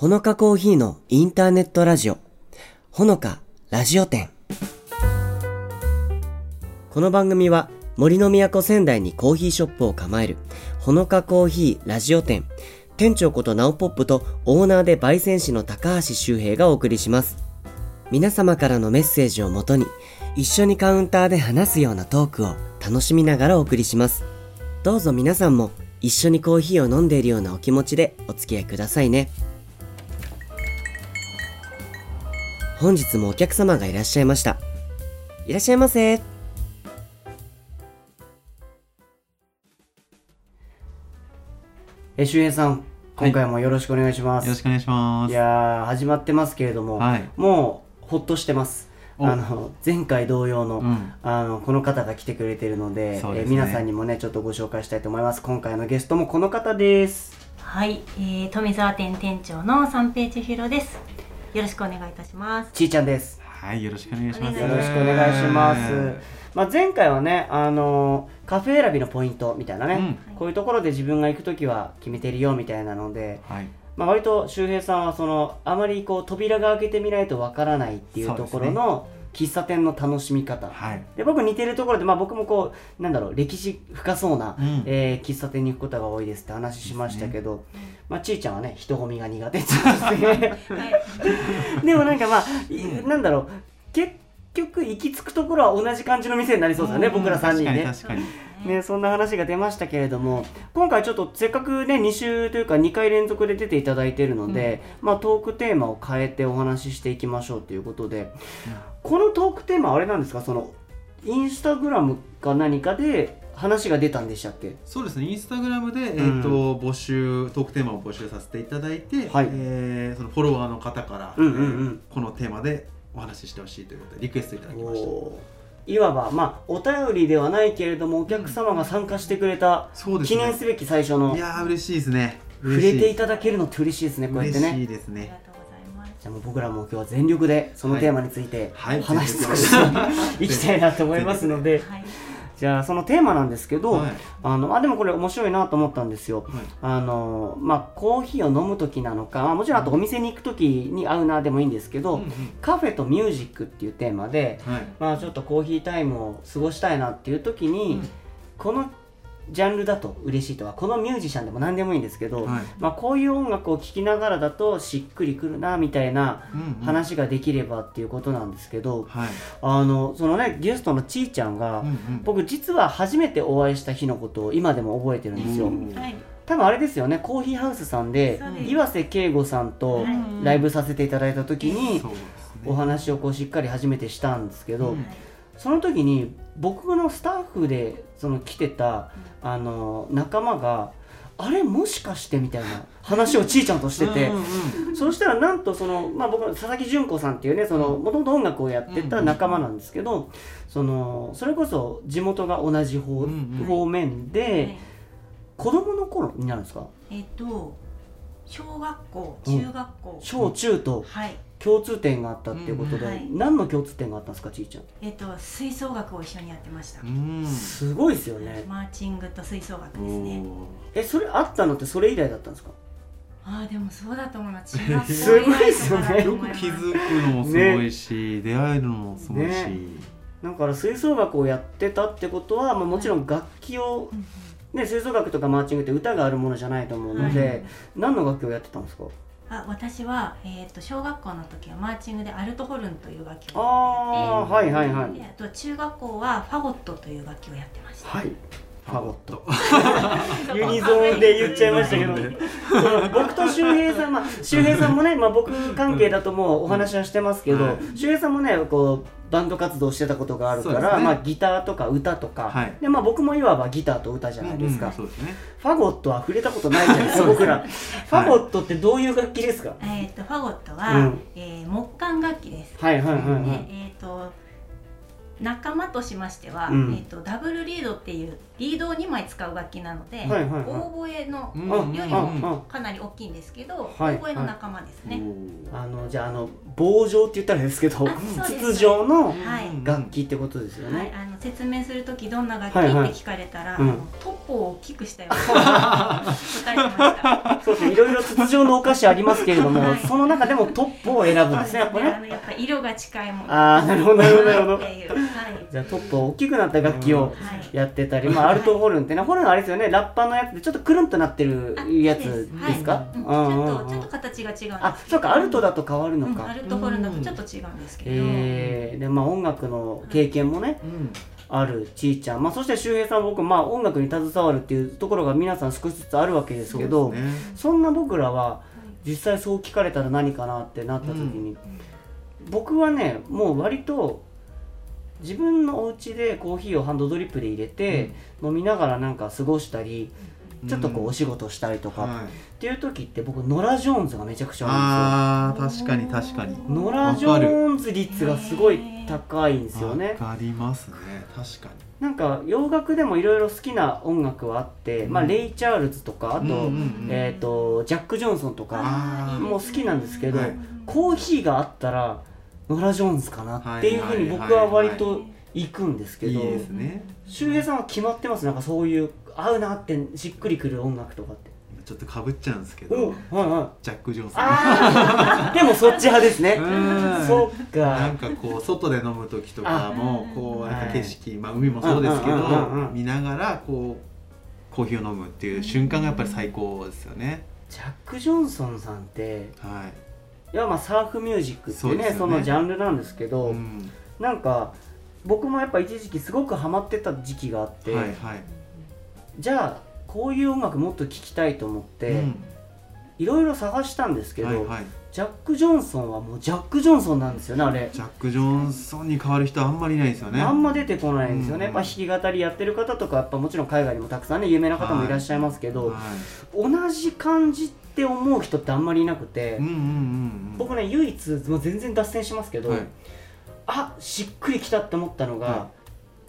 ほのかコーヒーのインターネットラジオ、ほのかラジオ店。この番組は森の都仙台にコーヒーショップを構えるほのかコーヒーラジオ店、店長ことナオポップとオーナーで焙煎士の高橋周平がお送りします。皆様からのメッセージをもとに一緒にカウンターで話すようなトークを楽しみながらお送りします。どうぞ皆さんも一緒にコーヒーを飲んでいるようなお気持ちでお付き合いくださいね。本日もお客様がいらっしゃいました。いらっしゃいませ。え、周平さん、今回もよろしくお願いします。よろしくお願いします。いやー、始まってますけれども、はいもう、ほっとしてます。おあの、前回同様の、うんあの、この方が来てくれてるので、そうですねえ皆さんにもね、ちょっとご紹介したいと思います。今回のゲストもこの方です。はい、えー、富澤店店長の三平千尋です。よろしくお願いいたします。ちーちゃんです。はい、よろしくお願いします。よろしくお願いします。まあ、前回はね、あのカフェ選びのポイントみたいなね、うんこういうところで自分が行くときは決めてるよみたいなので、はい。まあ、割と周平さんはそのあまりこう扉が開けてみないとわからないっていうところの喫茶店の楽しみ方、はい。で僕似てるところで、まあ、僕もこうなんだろう歴史深そうな、うん。えー喫茶店に行くことが多いですって話しましたけど、まあ、ちーちゃんはね人混みが苦手っ でもなんかまあ、いなんだろう結局行き着くところは同じ感じの店になりそうですよね、ん。僕ら3人ね。ね、そんな話が出ましたけれども今回ちょっとせっかくね2週というか2回連続で出ていただいているので、まあ、トークテーマを変えてお話ししていきましょうということで、このトークテーマはあれなんですか？そのインスタグラムか何かで話が出たんでしたっけ？そうですね、インスタグラムで、えっ、と、募集、トークテーマを募集させていただいて、はい。えーそのフォロワーの方から、うんうんうん。このテーマでお話ししてほしいということで、リクエストいただきました。いわば、まあ、お便りではないけれどもお客様が参加してくれた。記念すべき最初のいやー、嬉しいですね。触れていたただけるのって嬉しいですねこうやって嬉しねいですね。ありがとうございます。じゃあもう僕らも今日は全力でそのテーマについてはい話し尽くしてい きたいなと思いますのではい、じゃあそのテーマなんですけど、はいあのあでもこれ面白いなと思ったんですよ。はいあのまあコーヒーを飲む時なのか、まあもちろんあとお店に行く時に合うなでもいいんですけど、うんうんカフェとミュージックっていうテーマで、はい。まあちょっとコーヒータイムを過ごしたいなっていう時に、うんこのジャンルだと嬉しいとかこのミュージシャンでも何でもいいんですけど、はい。まあこういう音楽を聴きながらだとしっくりくるなみたいなうんうん話ができればっていうことなんですけど、はい。あのそのねゲストのちーちゃんが、うんうん。僕実は初めてお会いした日のことを今でも覚えてるんですよ、うんはい、多分あれですよねコーヒーハウスさんでそう岩瀬圭吾さんとはい。ライブさせていただいた時に。お話をこうしっかり初めてしたんですけど、うん。その時に僕のスタッフでその来てたあの仲間があれもしかしてみたいな話をちーちゃんとしてて、うんそうしたらなんとその、まあ、僕の佐々木純子さんっていうねそのもともと音楽をやってた仲間なんですけど、そのそれこそ地元が同じ方,、方面で、はい。子供の頃になるんですか？えっ、と小学校、中学校、小中と。はい、共通点があったっていうことで、うんはい。何の共通点があったんですかちーちゃん？えっ、と吹奏楽を一緒にやってました。うん。すごいですよね。マーチングと吹奏楽おですね。えそれあったのってそれ以来だったんですか？ああでもそうだと思います。中学校す。ごいっすよね。よく気づくのもすごいし、出会えるのもすごいし、ね。だから吹奏楽をやってたってことは、まあ、もちろん楽器を、ね、吹奏楽とかマーチングって歌があるものじゃないと思うので、はい。何の楽器をやってたんですか？あ私は、えー、と小学校の時はマーチングでアルトホルンという楽器あをあはいはいはい。であと中学校はファゴットという楽器をやってました。はい。ファゴット。ユニゾーンで言っちゃいましたけど。僕と周平さん、まあ、周平さんもね、まあ、僕関係だともうお話はしてますけど、はい。周平さんもねこうバンド活動してたことがあるから、ね。まあ、ギターとか歌とか、はい。でまあ、僕もいわばギターと歌じゃないですか、うんそうですね。ファゴットは触れたことないじゃないですか僕ら。ファゴットってどういう楽器ですか、えー、とファゴットは、うん。えー木管楽器です。はいはいはいはい、でえー、と仲間としましては、うん。えっとダブルリードっていうリードを2枚使う楽器なので、はいはいはい。オーボエのうん。よりうんうんもかなり大きいんですけど、はいオーボエの仲間ですね。あのじゃああの棒状って言ったらですけど筒状のはい。楽器ってことですよはい、ね、あの説明する時どんな楽器はいはい。って聞かれたら、うん。あのトッポを大きくしたような 答えてました。そうですねいろいろ筒状のお菓子ありますけれども、はい。その中でもトップを選ぶんですねやっぱあねのやっぱ色が近いもの。あーなるほどなるほどなるほど。っていう。はいじゃあトップ大きくなった楽器をはいやってたり、まあ、アルトホルンってねホルンあれですよね。ラッパーのやつでちょっとくるんとなってるあやつです。か、ちょっとちょっと形が違うんですけど。あそうか。アルトだと変わるのか、うんアルトホルンだとちょっと違うんですけど、えー、でまあ音楽の経験もね、うん。あるちーちゃん、まあ、そして周平さん僕、まあ、音楽に携わるっていうところが皆さん少しずつあるわけですけどそうですね。そんな僕らは実際そう聞かれたら何かなってなった時に、僕はねもう割と自分のお家でコーヒーをハンドドリップで入れて、飲みながらなんか過ごしたりちょっとこうお仕事したりとか、はい。っていう時って僕ノラ・ジョーンズがめちゃくちゃ多いんあー確かに確かに。ですよノラ・ジョーンズ率がすごい高いんですよね。わかりますね。確かに。なんか洋楽でもいろいろ好きな音楽はあって、まあ、うんレイ・チャールズとかあと,、うんうんうんえー、とジャック・ジョンソンとかもう好きなんですけど、はい。コーヒーがあったらノラ・ジョーンズかなっていうふうに僕は割と行くんですけどね。周平さんは決まってます？なんかそういう合うなってしっくりくる音楽とかって。ちょっとかぶっちゃうんですけおどはいはい。ジャック・ジョンソンでもそっち派ですね。うん。そっなんかかこう外で飲む時とかもあこうなんはいか景色、まあ海もそうですけど、見ながらこうコーヒーを飲むっていう瞬間がやっぱり最高ですよね。ジャック・ジョンソンさんってはいやまあサーフミュージックっていうねそのジャンルなんですけい。ど、うんなんか僕もやっぱ一時期すごくハマってた時期があって、はいはい。じゃあこういう音楽もっと聴きたいと思って、うんいろいろ探したんですけど、はいはい。ジャック・ジョンソンはもうジャック・ジョンソンなんですよねあれ。ジャック・ジョンソンに変わる人あんまりいないですよね。あんま出てこないんですよね、うん。まあ、弾き語りやってる方とかやっぱもちろん海外にもたくさんね有名な方もいらっしゃいますけど、はい。同じ感じって思う人ってあんまりいなくて、うんうんうんうん。僕ね唯一もう全然脱線しますけど、はい。あしっくりきたって思ったのが、は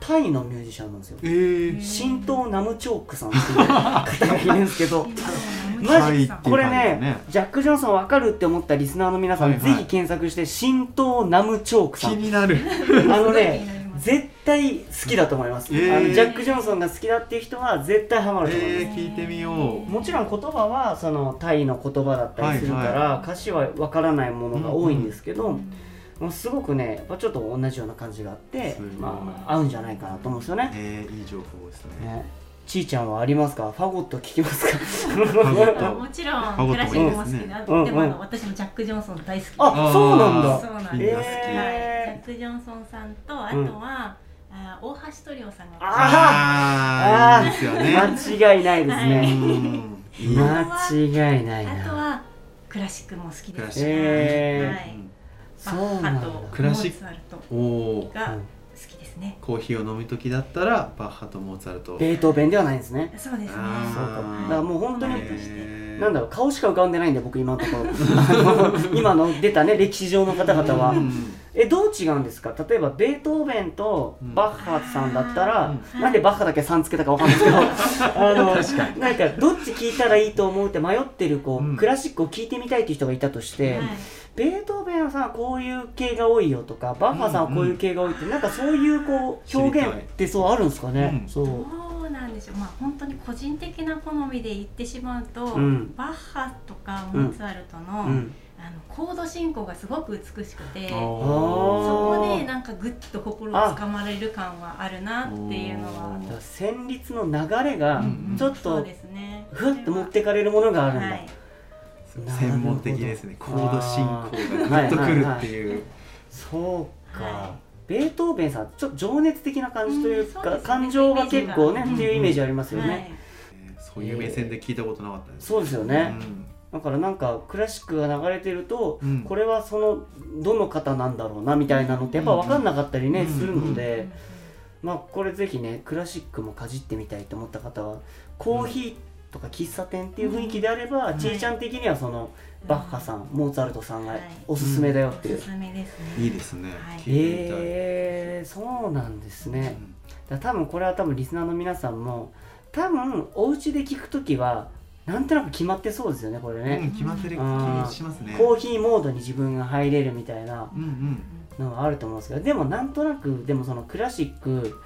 タイのミュージシャンなんですよ。えー、神道ナムチョークさんっていう方がいるんですけど マジこれねねジャック・ジョンソン分かるって思ったリスナーの皆さん、はいはい。ぜひ検索して神道ナムチョークさん。気になる。あのね 絶対好きだと思います、えー。あのジャック・ジョンソンが好きだっていう人は絶対ハマると思います、えー、聞いてみよう。もちろん言葉はそのタイの言葉だったりするから、はい歌詞は分からないものが多いんですけど、うんもうすごくねやっぱちょっと同じような感じがあってまあ合うんじゃないかなと思うんですよね。えー、いい情報ですね。ねちーちゃんはありますか？ファゴット聞きますか？もちろんクラシックも好きで、あうんうん。でもあの私もジャック・ジョンソン大好き。であそうなんだ。そうなんです、みんな好きはい、ジえャック・ジョンソンさんとあとは、あ大橋トリオさんがああーいいですよね。間違いないですうね、んい。い間違いないな。あとはクラシックも好きですクラシックえはい、そうなんだ。クラシックモーツァルトおおー。がね、コーヒーを飲む時だったらバッハとモーツァルト。ベートーベンではないんですね。そうですね。そうかも。だからもう本当になんだろう顔しか浮かんでないんで僕今のところ。今の出たね歴史上の方々は。うん。えどう違うんですか？例えばベートーベンとバッハさんだったら、うん。なんでバッハだけさんつけたかわかんないですけど あのなんかどっち聞いたらいいと思うって迷ってるこう、うん。クラシックを聞いてみたいっていう人がいたとして、はいベートーベンはさこういう系が多いよとかバッハさんはこういう系が多いって、なんかそういうこう表現ってそうあるんですかね、うん。そう。なんですよ。まあ本当に個人的な好みで言ってしまうと、うん。バッハとかモーツァルトの,、うん。あのコード進行がすごく美しくてそおこでなんかグッと心をつかまれる感はあるなっていうのは。旋律の流れがうんちょっとそうですね。ふわっと持ってかれるものがあるんだ、はい。ー専門的ですね。コード進行がグッとくるっていう。そうか、はベートーベンさんちょっと情熱的な感じというか、うんそうね。感情が結構ねっていうイメージありますよね、そういう目線で聞いたことなかったですそうですよね、うん。だからなんかクラシックが流れてると、うん。これはそのどの方なんだろうなみたいなのってやっぱ分かんなかったりね、うん。するので、まあこれぜひねクラシックもかじってみたいと思った方はコーヒーとか喫茶店っていう雰囲気であれば、んちいちゃん的にはそのバッハさん、モーツァルトさんがはい。おすすめだよっていう、おすすめですね。いいですね。はい。えー、そうなんですね、だから多分これは多分リスナーの皆さんも多分お家で聞くときはなんとなく決まってそうですよねこれうん、ね、うん決まってる気うん。しますね。コーヒーモードに自分が入れるみたいなうんうん。のがあると思うんですけどでもなんとなくでもそのクラシック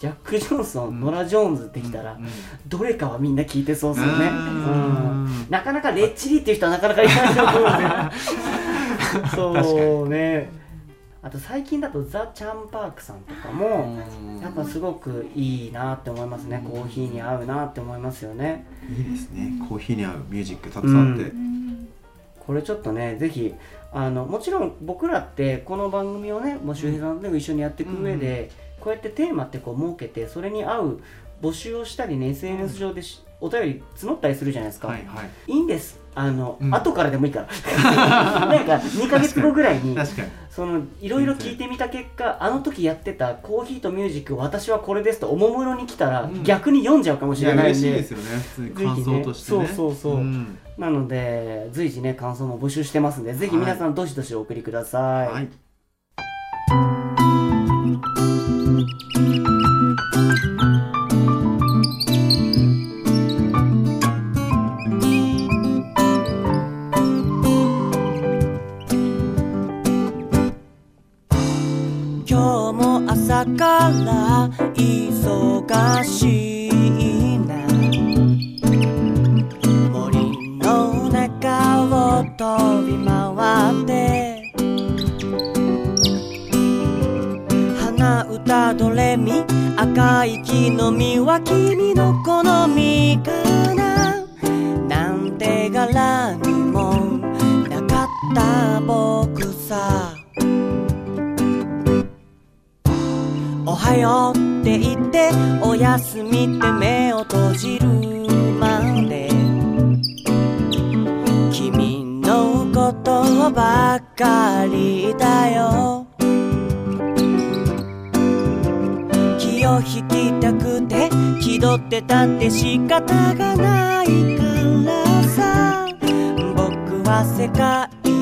ジャック・ジョンソン、うんノラ・ジョーンズってきたら、うん。うんどれかはみんな聞いてそうですよね、ううん。ん、なかなかレッチリっていう人はなかなかいないと思うんですよそうね。あと最近だとザ・チャンパークさんとかもやっぱすごくいいなって思いますね。コーヒーに合うなって思いますよね。いいですね。コーヒーに合うミュージックたくさんあって、うん。これちょっとねぜひあのもちろん僕らってこの番組をねもう周平さんと一緒にやっていく上で、こうやってテーマってこう設けてそれに合う募集をしたりね SNS 上でしお便り募ったりするじゃないですか、はいはい。いいんです。あの、うん。後からでもいいから。なんか2ヶ月後ぐらいにそのいろいろ聞いてみた結果あの時やってたコーヒーとミュージック私はこれですとおもむろに来たら、うん。逆に読んじゃうかもしれないんで。嬉しいですよね。普通に感想としてね。ぜひねそうそうそう。ん。なので随時ね感想も募集してますんでぜひ皆さんどしどしお送りください、はい今日も朝から忙しい。み赤い木の実は君の好みかな。なんて柄にもなかった僕さ。おはようって言っておやすみって目を閉じるまで。君のことばっかりだよ。を引きたくて気取ってたって仕方がないからさ。僕は世界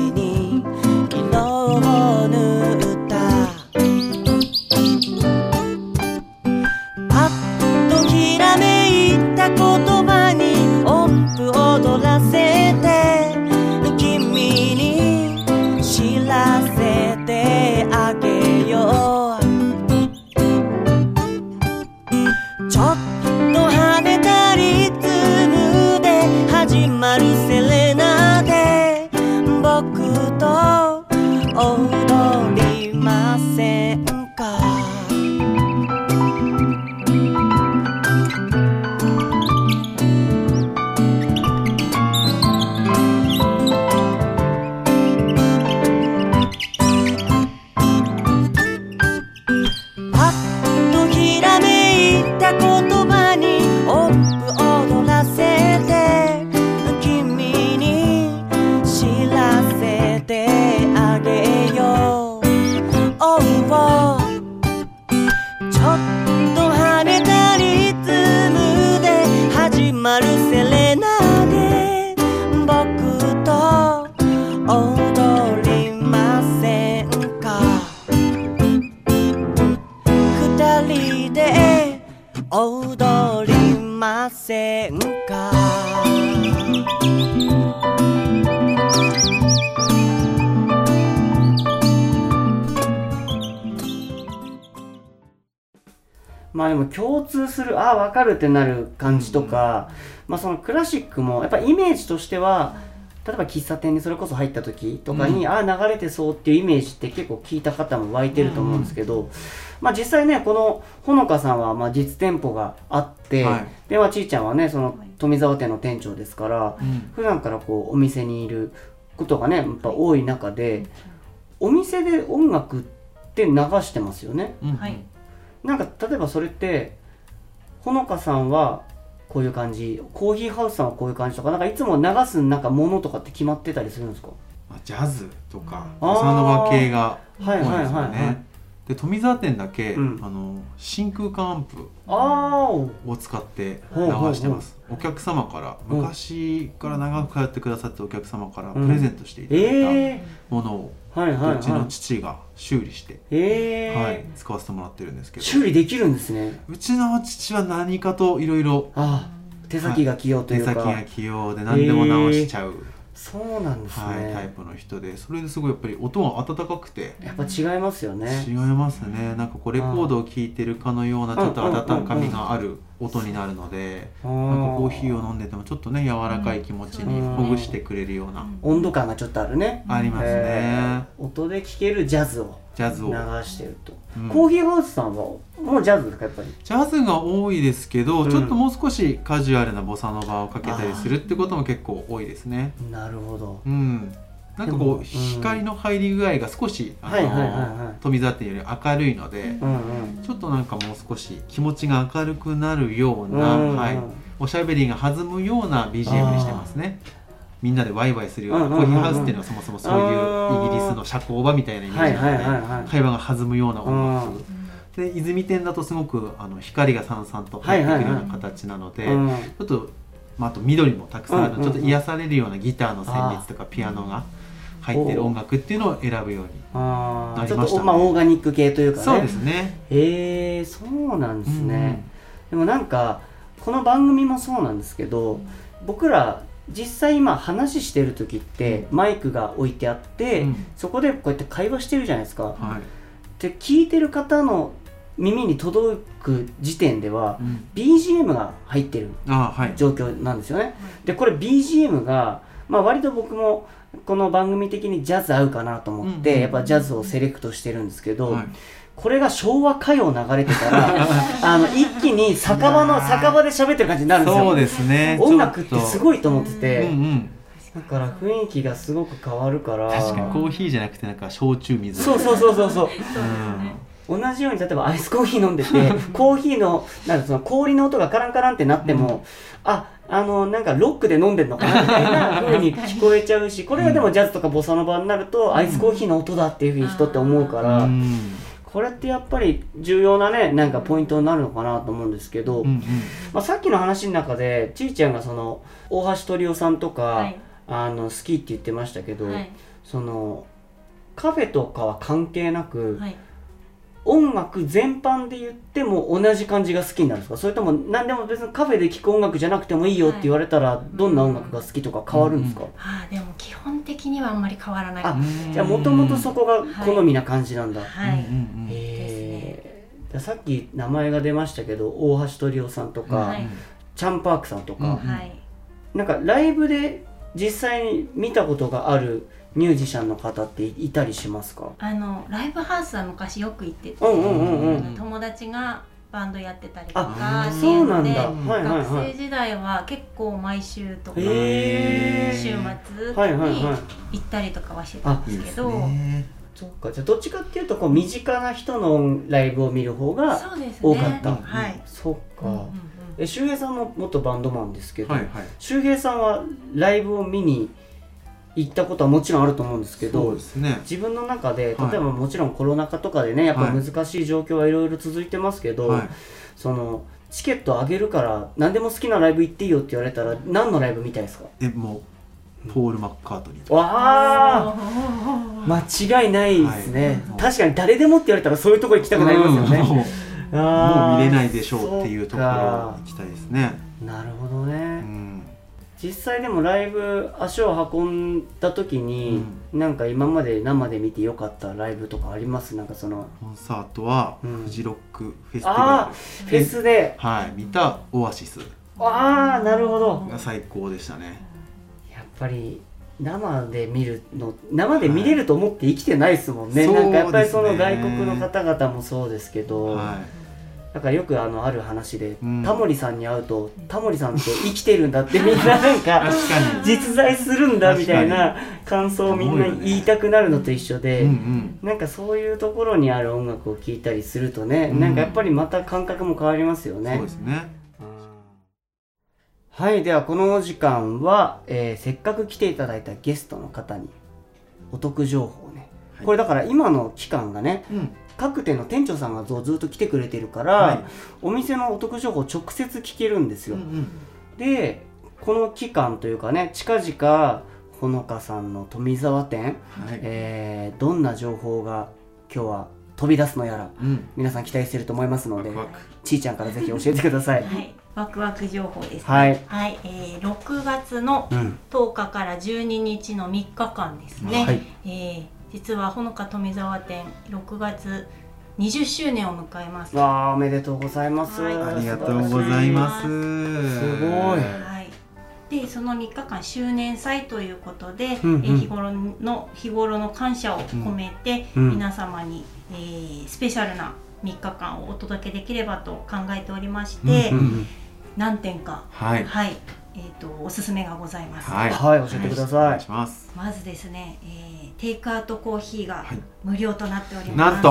するああ分かるってなる感じとか、まあそのクラシックもやっぱイメージとしては例えば喫茶店にそれこそ入った時とかに、うん。ああ流れてそうっていうイメージって結構聞いた方も湧いてると思うんですけど、まあ実際ねこのほのかさんはまあ実店舗があって、はい。でまあちいちゃんはねその富澤店の店長ですから、うん。普段からこうお店にいることがねやっぱ多い中でお店で音楽って流してますよね。うん。はい。なんか例えばそれってほのかさんはこういう感じコーヒーハウスさんはこういう感じとかなんかいつも流すなんかものとかって決まってたりするんですか？まあジャズとかボサノバ系が多いはいはいですよはいはい。ねで富澤店だけ、うん。あの真空管アンプを使って流してます。お客様からうん昔から長く通ってくださったお客様からうん。プレゼントしていただいたえものを、ー、はいはいうちのはい父が修理して、えー。はい、使わせてもらってるんですけど。修理できるんですね。うちの父は何かといろいろあ手先が器用というか、手先が器用で何でも直しちゃう、そうなんですね、はい、タイプの人でそれですごいやっぱり音が温かくて。やっぱ違いますよね。違いますね。なんかこうレコードを聴いてるかのようなちょっとうん温かみがある音になるのでななんかコーヒーを飲んでてもちょっとね柔らかい気持ちにうん。ほぐしてくれるような。温度感がちょっとあるね、ありますえねー音で聴けるジャズをジャズを。流してると、うん。コーヒーハウスさんはもうジャズですかやっぱり？ジャズが多いですけど、うん。ちょっともう少しカジュアルなボサノバをかけたりするってことも結構多いですね。なるほど。うん。なんかこう光の入り具合が少しあはいはいはいはい。の富澤店より明るいのでうんうん。ちょっとなんかもう少し気持ちが明るくなるような、うんうんはい、おしゃべりが弾むような BGM にしてますねみんなでワイワイするような、うんうんうんうん。コーヒーハウスっていうのはそもそもそういうイギリスの社交場みたいなイメージなので、会話が弾むような音楽、うん。で泉店だとすごくあの光がさんさんと入ってくるような形なので、うん。ちょっと、まあ、あと緑もたくさんある、うんうんうん。ちょっと癒されるようなギターの旋律とかピアノが入ってる音楽っていうのを選ぶようになりましたね。まあ、オーガニック系というかね。そうですね。へえそうなんですね、でもなんかこの番組もそうなんですけど僕ら実際今話してる時ってマイクが置いてあって、うん。そこでこうやって会話してるじゃないですか、はい、で聞いてる方の耳に届く時点ではうん。BGM が入ってる状況なんですよね。でこれ BGM が、まあ、割と僕もこの番組的にジャズ合うかなと思って、うん。やっぱジャズをセレクトしてるんですけど、はいこれが昭和歌謡流れてたら あの一気に酒場の酒場で喋ってる感じになるんですよ。そうですね。音楽ってすいごいと思ってて、うんうん。だから雰囲気がすごく変わるから確かにコーヒーじゃなくてなんか焼酎水。そうそうそうそうそう。同じように例えばアイスコーヒー飲んでて コーヒーのなんかその氷の音がカランカランってなっても、ああのなんかロックで飲んでんのかなみたいな風に聞こえちゃうしこれがでもジャズとかボサノバになると、アイスコーヒーの音だっていうふうに人って思うから、うんこれってやっぱり重要なねなんかポイントになるのかなと思うんですけど、うんうん。まあ、さっきの話の中でちいちゃんがその大橋トリオさんとか、はい。あの好きって言ってましたけど、はい。そのカフェとかは関係なく、はい音楽全般で言っても同じ感じが好きになるんですか？それとも何でも別にカフェで聴く音楽じゃなくてもいいよって言われたら、どんな音楽が好きとか変わるんですか、ああでも基本的にはあんまり変わらないあうんじゃあもともとそこが好みな感じなんだ、はい、うんうんへえさっき名前が出ましたけど大橋トリオさんとか、はい。チャンパークさんとか、うん。はい。なんかライブで実際に見たことがあるミュージシャンの方っていたりしますか？あのライブハウスは昔よく行ってて、うんうんうんうん。あの友達がバンドやってたりとあかっていそうのでだ。はいはい学はい。生時代は結構毎週とか週へ末ーに行ったりとかはしてたんですけど、ね。そっか。じゃあどっちかっていうとこう身近な人のライブを見る方がそうですね。多かった。はい、そっか、うんうんうんえ周平さんも元バンドマンですけど、はいはい。周平さんはライブを見に行ったことはもちろんあると思うんですけそうどですね。自分の中で例えはいばもちろんコロナ禍とかでねやっぱはい。難しい状況はいろいろ続いてますけど、はい。そのチケットあげるから何でも好きなライブ行っていいよって言われたら何のライブ見たいですか？えもうポール・マッカートニーわあ間違いないですね、はい。確かに誰でもって言われたらそういうとこ行きたくなりますよね、うんもう見れないでしょうっていうところ行きたいですね。なるほどね、うん。実際でもライブ足を運んだ時に、なんか今まで生で見てよかったライブとかあります？なんかその。コンサートはうん。フジロックフェスティバああルフェスで。はい見たオアシス。ああなるほど。が最高でしたね。やっぱり生で見るの生で見れると思って生きてないですもんね、はい。なんかやっぱりその外国の方々もそうですけど、はだからよくあのある話で、うん。タモリさんに会うとタモリさんって生きてるんだってみんななんいか実在するんだみたいな感想をみんな言いたくなるのと一緒で、うんうん。なんかそういうところにある音楽を聴いたりするとね、うん。なんかやっぱりまた感覚も変わりますよね。そうですね。はい、ではこのお時間は、えーせっかく来ていただいたゲストの方にお得情報をね、これだから今の期間がねうん各店の店長さんがずずっと来てくれてるから、はい。お店のお得情報を直接聞けるんですよ、うんうん。でこの期間というかね近々ほのかさんの富澤店、はい。えーどんな情報が今日は飛び出すのやらうん。皆さん期待してると思いますのでワクワク。ちーちゃんからぜひ教えてください。はい、ワクワク情報ですね。はい、はい、えー、6月のうん。10日から12日の3日間ですね。はい。えー実はほのか富澤店6月20周年を迎えます。はわあおめでとうございます、はい。ありがとうございます。すごい。い。でその3日間周年祭ということで、うんうん。えー日頃の日頃の感謝を込めて、うん。皆様に、えースペシャルな3日間をお届けできればと考えておりまして、うんうん。何点か。はい。はい、えっ、とおすすめがございます。はい。はい教えてください。ます。まずですね、えーテイクアウトコーヒーがはい無料となっております。なんと。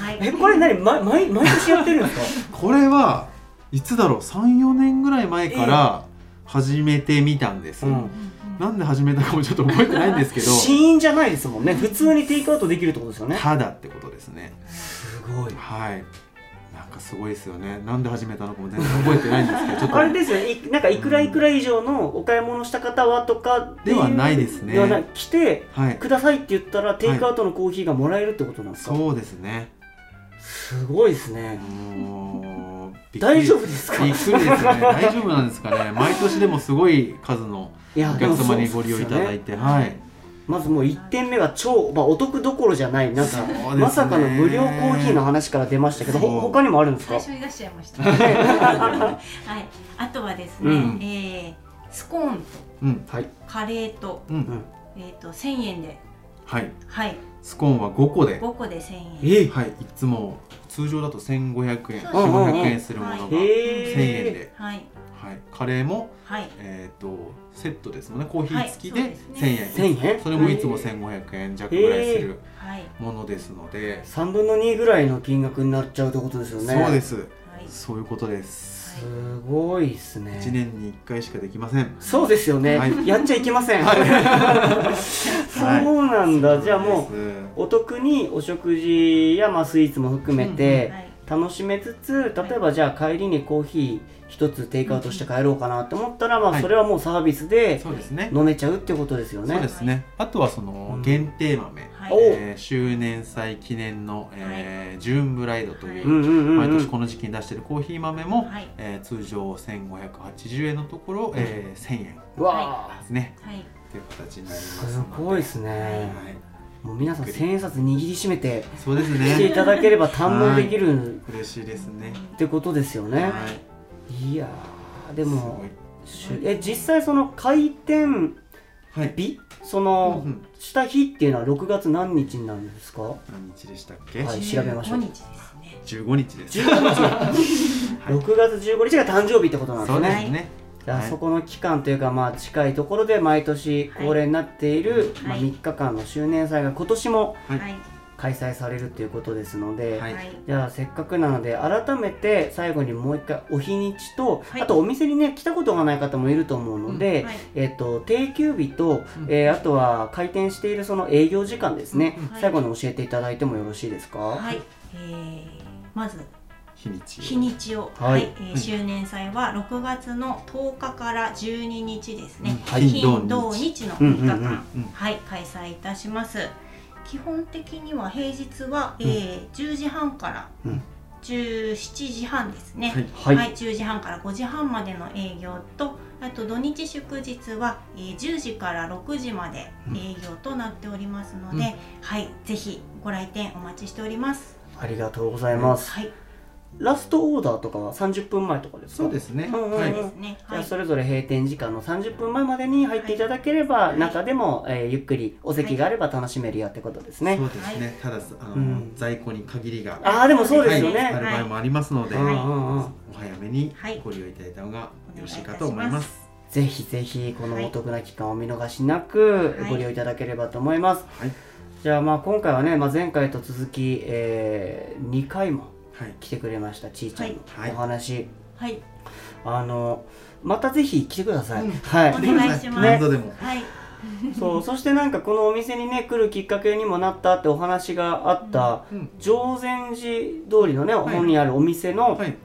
はい。えこれ何？毎毎毎年やってるんですか？これはいつだろう？34年ぐらい前から始めてみたんです、うん。うんうん。なんで始めたかもちょっと覚えてないんですけど。死因じゃないですもんね。普通にテイクアウトできるってことですよね。ただってことですね。すごい。はいかすごいですよね。なんで始めたのかも全然覚えてないんですけどちょっと。あれですよね。いなんかいくらいくら以上のお買い物した方はとかではないですね。ではない。来てはい。くださいって言ったらテイクアウトのコーヒーがもらえるってことなんですか、そうですね。すごいですね。大丈夫ですか？びっくりですね。大丈夫なんですかね。毎年でもすごい数のお客様にご利用いただいて、ね。はいまずもう1点目が超、まあ、お得どころじゃないなんか、ね。まさかの無料コーヒーの話から出ましたけど他にもあるんですか？最初に出しちゃいました。はい。あとはですね、うん。えースコーンとうん。はい、カレーとうん、うん、えっ、と1000円で、はい。はい、スコーンは5個で。5個で1000円。えはい。いつも通常だと1500円。ね。1500円するものがはい。1000へ円で、はい、はい、カレーもはい、えっ、とセットですもんね。コーヒー付きではい。そうですね。1000円、1000円？それもい。つも1500円弱ぐらいするはい、ものですので、3分の2ぐらいの金額になっちゃうってことですよね。そうです。はい。そういうことです、すごいですね。1年に1回しかできません。そうですよね、はい。やっちゃいけません、そうなんだ、じゃあもううお得にお食事やまあスイーツも含めてはい、楽しめつつ例えばじゃあ帰りにコーヒー一つテイクアウトして帰ろうかなって思ったら、まあはい。それはもうサービスでそうですね。飲めちゃうってことですよね。そうですね。あとはその限定豆、えー周年祭記念の、えージューンブライドという、毎年この時期に出しているコーヒー豆も、はい。えー通常1580円のところ、えー1000円。うわですね。はい、という形になりーますすごいですね。はい、もう皆さん千円札握りしめてそうです来ていねただければ堪能できる嬉しいですね。ってことですよね。はい。いやーでもいしゅえ実際その開店はい。日そのうんうん。した日っていうのは6月何日になるんですか？何日でしたっけ、はい調べましょう。15日ですね。15日です15日、6月15日が誕生日ってことなんですね。そうですね。じゃあはい。そこの期間というかまあ近いところで毎年恒例になっている、まあ、はい3日間の周年祭が今年もはい。はい、開催されるということですので、はい。はい、じゃあせっかくなので改めて最後にもう一回お日にちと、はい。あとお店にね来たことがない方もいると思うので、うんはい。えっと定休日と、うん。えーあとは開店しているその営業時間ですね、うん。はい。最後に教えていただいてもよろしいですか、はい、えー、まず日にち日にちを、はい。はい、えー周年祭は6月の10日から12日ですね。はい。金土日。の3日間、うんうんうんうん。はい。開催いたします。基本的には平日は、えー10時半からうん。17時半ですね。はい。はい。10時半から5時半までの営業とあと土日祝日は、えー10時から6時まで営業となっておりますので、うん。はいぜひご来店お待ちしております。ありがとうございます、はい、ラストオーダーとかは30分前とかですか？そうですね、うんうんうん。はい。じゃはい。あそれぞれ閉店時間の30分前までに入っていただければ、はい。中でも、えーゆっくりお席があれば楽しめるよってことですね、そうですね、ただあの、うん。在庫に限りがああでもそうですよね、ある場合もありますので、うんうんうん。お早めにはい。ご利用いただいた方がよろしいかおと思いま。す。ぜひぜひこのお得な期間をお見逃しなくはい。ご利用いただければと思います、はい、じゃあまあ今回はね、まあ、前回と続き、え2回もはい、来てくれましたちーちゃんはい。のお話、はい。あのまたぜひ来てください、うん。はい。お願いします。何度でも。はそうそしてなんかこのお店にね来るきっかけにもなったってお話があったうん。常禅寺通りのね、はい。本にあるお店のはい。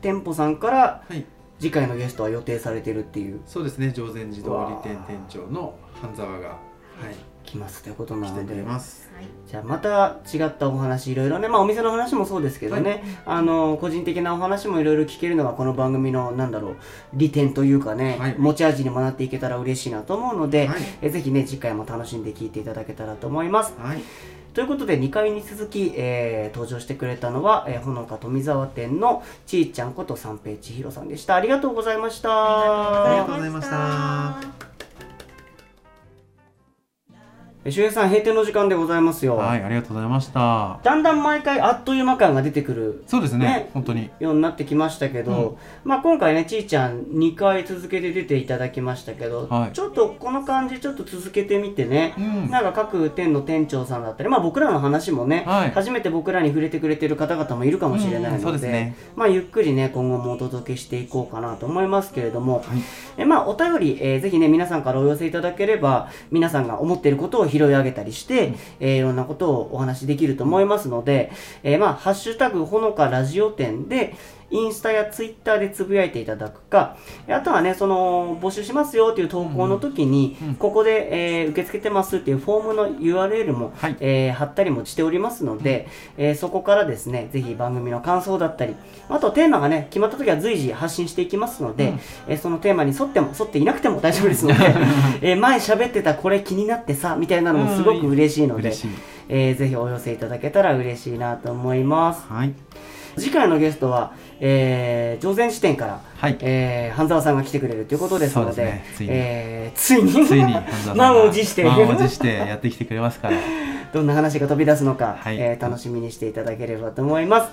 店舗さんからはい。次回のゲストは予定されてるっていう。そうですね常禅寺通り店店長の半沢が。はい来ますということなのでます。はい。じゃあまた違ったお話いろいろね。まあお店の話もそうですけどね、あの個人的なお話もいろいろ聞けるのがこの番組のなんだろう利点というかね、はい。持ち味にもなっていけたら嬉しいなと思うので、はい。えぜひね次回も楽しんで聞いていただけたらと思います。はい。ということで2回に続き、えー登場してくれたのは、えーほのか富沢店のちーちゃんこと三平千尋さんでした。ありがとうございました。ありがとうございました周平さん閉店の時間でございますよ、はいありがとうございました。だんだん毎回あっという間感が出てくるそうですねね本当に。ようになってきましたけど、まあ今回ねちーちゃん2回続けて出ていただきましたけど、はい。ちょっとこの感じちょっと続けてみてね、うん。なんか各店の店長さんだったりまあ僕らの話もね、はい。初めて僕らに触れてくれてる方々もいるかもしれないので,、うんそうですね。まあゆっくりね今後もお届けしていこうかなと思いますけれども、はい。えまあお便り、えーぜひね皆さんからお寄せいただければ皆さんが思っていることを拾い上げたりして、えーいろんなことをお話しできると思いますので、えーまあハッシュタグほのかラジオ店でインスタやツイッターでつぶやいていただくかあとはねその募集しますよという投稿の時に、うんここで、えー受け付けてますっていうフォームの URL も、はい。えー貼ったりもしておりますので、えーそこからですねぜひ番組の感想だったりあとテーマがね決まった時は随時発信していきますので、うん。えーそのテーマに沿っても沿っていなくても大丈夫ですので、えー前喋ってたこれ気になってさみたいなのもすごく嬉しいので、えーぜひお寄せいただけたら嬉しいなと思います。はい次回のゲストは、えー、常禅支店から、はい。えー半沢さんが来てくれるということですのでね。ついに。えーついに。ついに 満を持して。満を持してやってきてくれますから。どんな話が飛び出すのか、はい。えー楽しみにしていただければと思います。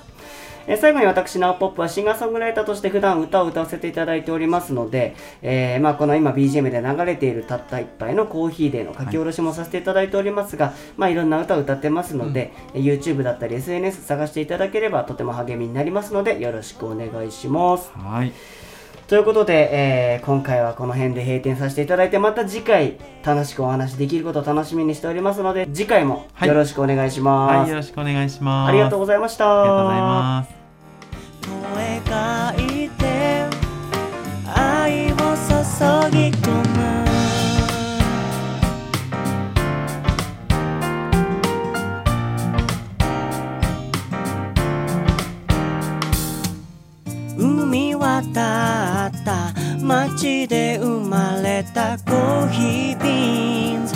えー最後に私、ナオポップはシンガーソングライターとして普段歌を歌わせていただいておりますので、えーまあ、この今 BGM で流れているたった一杯のコーヒーでの書き下ろしもさせていただいておりますが、いまあ、いろんな歌を歌ってますので、えー YouTube だったり SNS 探していただければとても励みになりますので、よろしくお願いします。はいということで、えー今回はこの辺で閉店させていただいて、また次回楽しくお話できることを楽しみにしておりますので、次回もよろしくお願いします。はいよろしくお願いしますありがとうございました。ありがとうございます声がいて愛を注ぎ込む海渡街で生まれたコーヒービーンズ。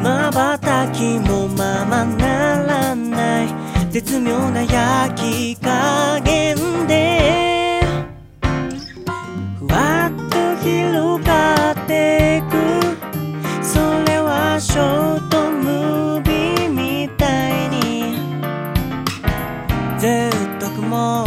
瞬きもままならない。絶妙な焼き加減で。ふわっと広がってく。それはショートムービーみたいに。ずっと曇